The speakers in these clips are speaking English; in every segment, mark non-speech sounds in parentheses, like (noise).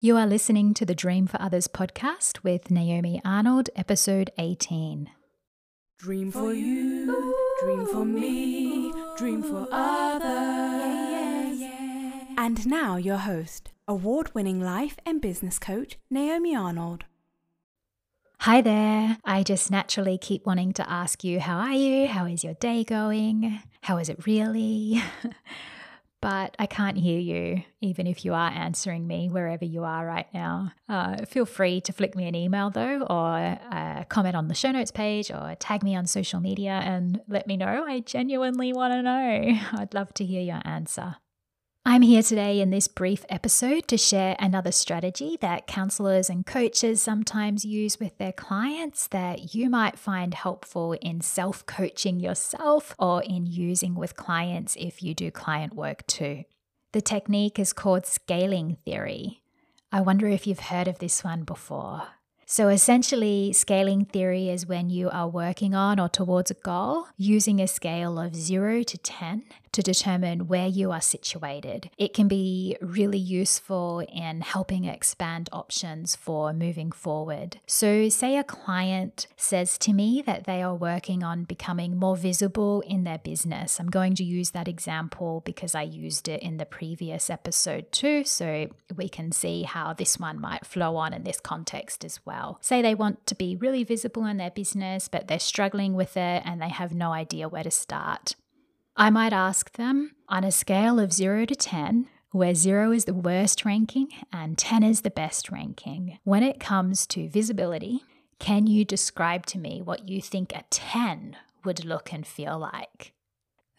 You are listening to the Dream for Others podcast with Naomi Arnold, episode 18. Dream for you, dream for me, dream for others. And now, your host, award winning life and business coach, Naomi Arnold. Hi there. I just naturally keep wanting to ask you, how are you? How is your day going? How is it really? (laughs) but I can't hear you, even if you are answering me wherever you are right now. Uh, feel free to flick me an email though, or uh, comment on the show notes page, or tag me on social media and let me know. I genuinely want to know. (laughs) I'd love to hear your answer. I'm here today in this brief episode to share another strategy that counselors and coaches sometimes use with their clients that you might find helpful in self coaching yourself or in using with clients if you do client work too. The technique is called scaling theory. I wonder if you've heard of this one before. So, essentially, scaling theory is when you are working on or towards a goal using a scale of 0 to 10 to determine where you are situated. It can be really useful in helping expand options for moving forward. So, say a client says to me that they are working on becoming more visible in their business. I'm going to use that example because I used it in the previous episode too, so we can see how this one might flow on in this context as well. Say they want to be really visible in their business, but they're struggling with it and they have no idea where to start. I might ask them on a scale of 0 to 10, where 0 is the worst ranking and 10 is the best ranking. When it comes to visibility, can you describe to me what you think a 10 would look and feel like?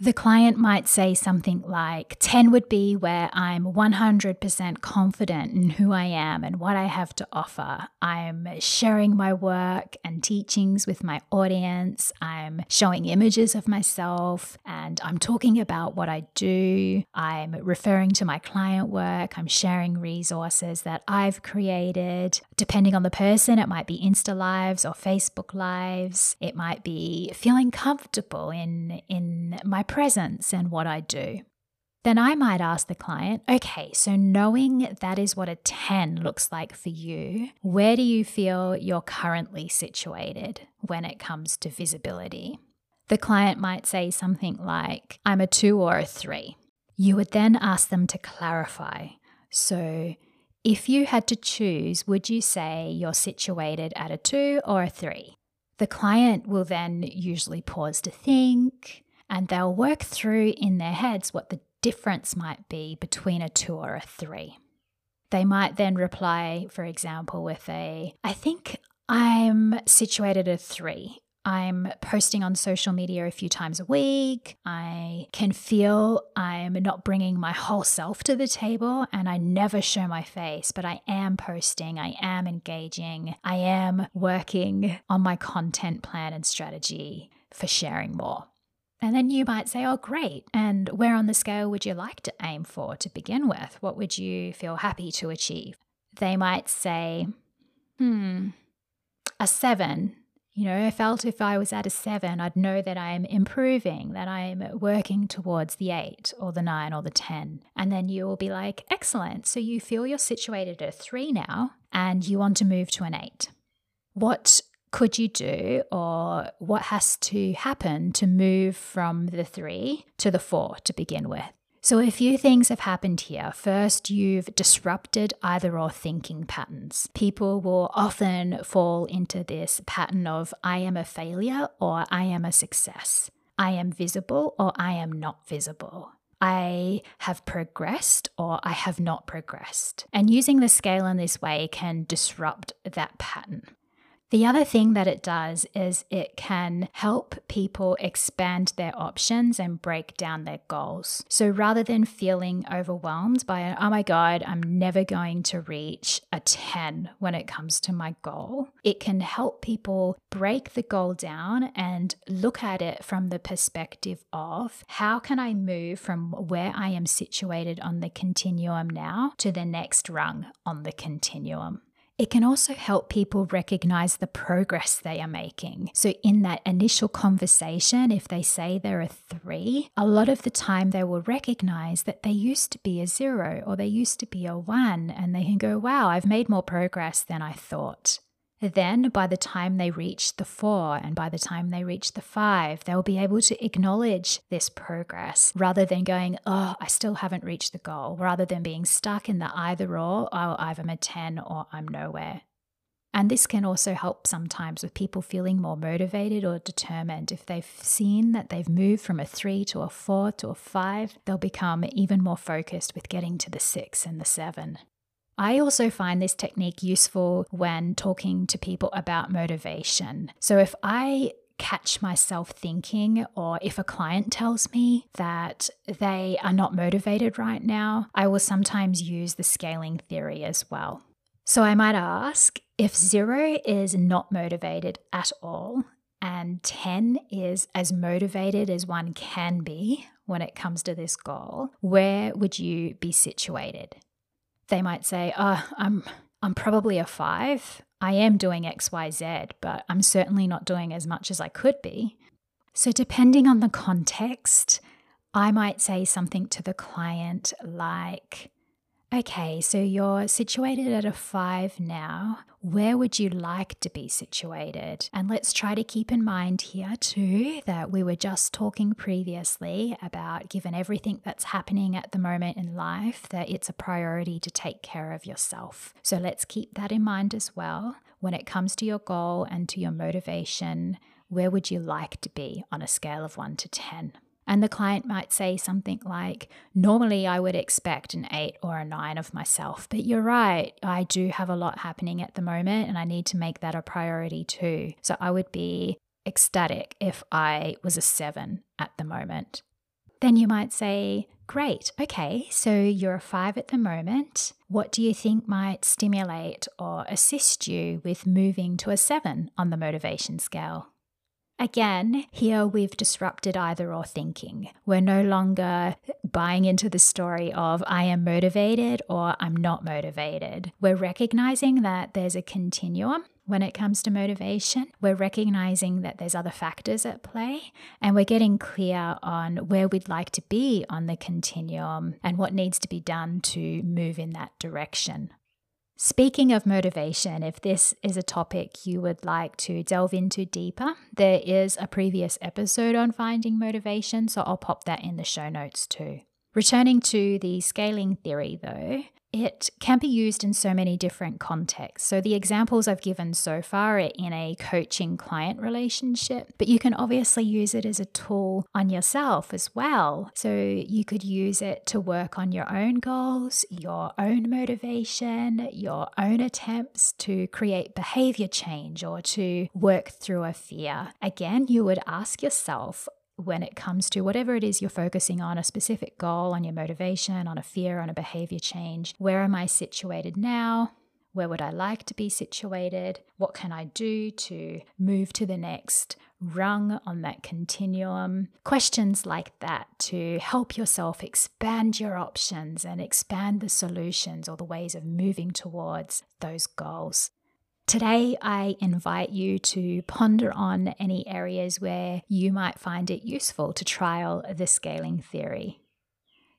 The client might say something like 10 would be where I'm 100% confident in who I am and what I have to offer. I'm sharing my work and teachings with my audience. I'm showing images of myself and I'm talking about what I do. I'm referring to my client work. I'm sharing resources that I've created. Depending on the person, it might be Insta Lives or Facebook Lives. It might be feeling comfortable in, in my presence and what I do. Then I might ask the client, okay, so knowing that is what a 10 looks like for you, where do you feel you're currently situated when it comes to visibility? The client might say something like, I'm a two or a three. You would then ask them to clarify. So, if you had to choose, would you say you're situated at a two or a three? The client will then usually pause to think, and they'll work through in their heads what the difference might be between a two or a three. They might then reply, for example, with a, I think I'm situated at a three. I'm posting on social media a few times a week. I can feel I'm not bringing my whole self to the table and I never show my face, but I am posting, I am engaging, I am working on my content plan and strategy for sharing more. And then you might say, oh, great. And where on the scale would you like to aim for to begin with? What would you feel happy to achieve? They might say, hmm, a seven. You know, I felt if I was at a seven, I'd know that I'm improving, that I'm working towards the eight or the nine or the 10. And then you will be like, excellent. So you feel you're situated at a three now and you want to move to an eight. What could you do or what has to happen to move from the three to the four to begin with? So, a few things have happened here. First, you've disrupted either or thinking patterns. People will often fall into this pattern of I am a failure or I am a success. I am visible or I am not visible. I have progressed or I have not progressed. And using the scale in this way can disrupt that pattern. The other thing that it does is it can help people expand their options and break down their goals. So rather than feeling overwhelmed by, oh my God, I'm never going to reach a 10 when it comes to my goal, it can help people break the goal down and look at it from the perspective of how can I move from where I am situated on the continuum now to the next rung on the continuum. It can also help people recognize the progress they are making. So, in that initial conversation, if they say there are three, a lot of the time they will recognize that they used to be a zero or they used to be a one, and they can go, Wow, I've made more progress than I thought. Then, by the time they reach the four and by the time they reach the five, they'll be able to acknowledge this progress rather than going, Oh, I still haven't reached the goal, rather than being stuck in the either or, oh, I'm a 10 or I'm nowhere. And this can also help sometimes with people feeling more motivated or determined. If they've seen that they've moved from a three to a four to a five, they'll become even more focused with getting to the six and the seven. I also find this technique useful when talking to people about motivation. So if I catch myself thinking, or if a client tells me that they are not motivated right now, I will sometimes use the scaling theory as well. So I might ask if zero is not motivated at all, and 10 is as motivated as one can be when it comes to this goal, where would you be situated? They might say, "Oh, I'm I'm probably a 5. I am doing XYZ, but I'm certainly not doing as much as I could be." So depending on the context, I might say something to the client like, Okay, so you're situated at a five now. Where would you like to be situated? And let's try to keep in mind here, too, that we were just talking previously about given everything that's happening at the moment in life, that it's a priority to take care of yourself. So let's keep that in mind as well. When it comes to your goal and to your motivation, where would you like to be on a scale of one to 10? And the client might say something like, Normally I would expect an eight or a nine of myself, but you're right, I do have a lot happening at the moment and I need to make that a priority too. So I would be ecstatic if I was a seven at the moment. Then you might say, Great, okay, so you're a five at the moment. What do you think might stimulate or assist you with moving to a seven on the motivation scale? Again, here we've disrupted either or thinking. We're no longer buying into the story of I am motivated or I'm not motivated. We're recognizing that there's a continuum when it comes to motivation. We're recognizing that there's other factors at play, and we're getting clear on where we'd like to be on the continuum and what needs to be done to move in that direction. Speaking of motivation, if this is a topic you would like to delve into deeper, there is a previous episode on finding motivation, so I'll pop that in the show notes too. Returning to the scaling theory, though, it can be used in so many different contexts. So, the examples I've given so far are in a coaching client relationship, but you can obviously use it as a tool on yourself as well. So, you could use it to work on your own goals, your own motivation, your own attempts to create behavior change or to work through a fear. Again, you would ask yourself, when it comes to whatever it is you're focusing on a specific goal, on your motivation, on a fear, on a behavior change. Where am I situated now? Where would I like to be situated? What can I do to move to the next rung on that continuum? Questions like that to help yourself expand your options and expand the solutions or the ways of moving towards those goals. Today, I invite you to ponder on any areas where you might find it useful to trial the scaling theory.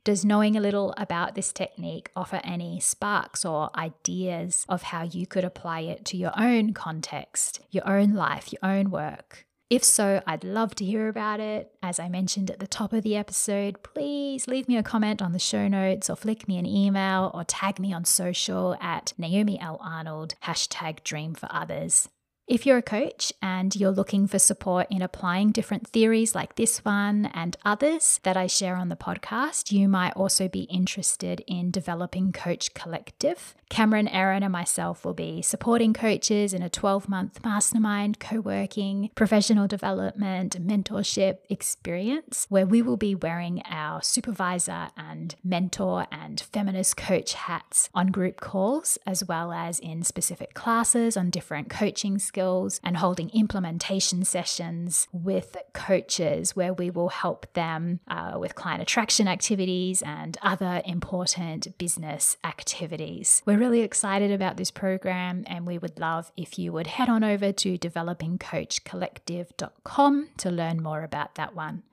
Does knowing a little about this technique offer any sparks or ideas of how you could apply it to your own context, your own life, your own work? If so, I'd love to hear about it. As I mentioned at the top of the episode, please leave me a comment on the show notes or flick me an email or tag me on social at Naomi L. Arnold, hashtag dream for others. If you're a coach and you're looking for support in applying different theories like this one and others that I share on the podcast, you might also be interested in developing Coach Collective. Cameron, Aaron, and myself will be supporting coaches in a 12 month mastermind, co working, professional development, mentorship experience where we will be wearing our supervisor and mentor and feminist coach hats on group calls, as well as in specific classes on different coaching skills skills and holding implementation sessions with coaches where we will help them uh, with client attraction activities and other important business activities. We're really excited about this program and we would love if you would head on over to developingcoachcollective.com to learn more about that one.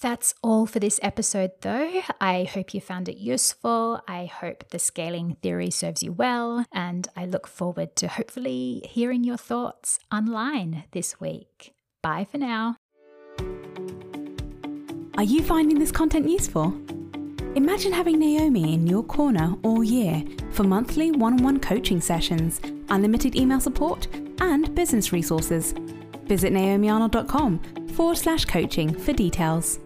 That's all for this episode, though. I hope you found it useful. I hope the scaling theory serves you well, and I look forward to hopefully hearing your thoughts online this week. Bye for now. Are you finding this content useful? Imagine having Naomi in your corner all year for monthly one on one coaching sessions, unlimited email support, and business resources. Visit naomiarnold.com forward slash coaching for details.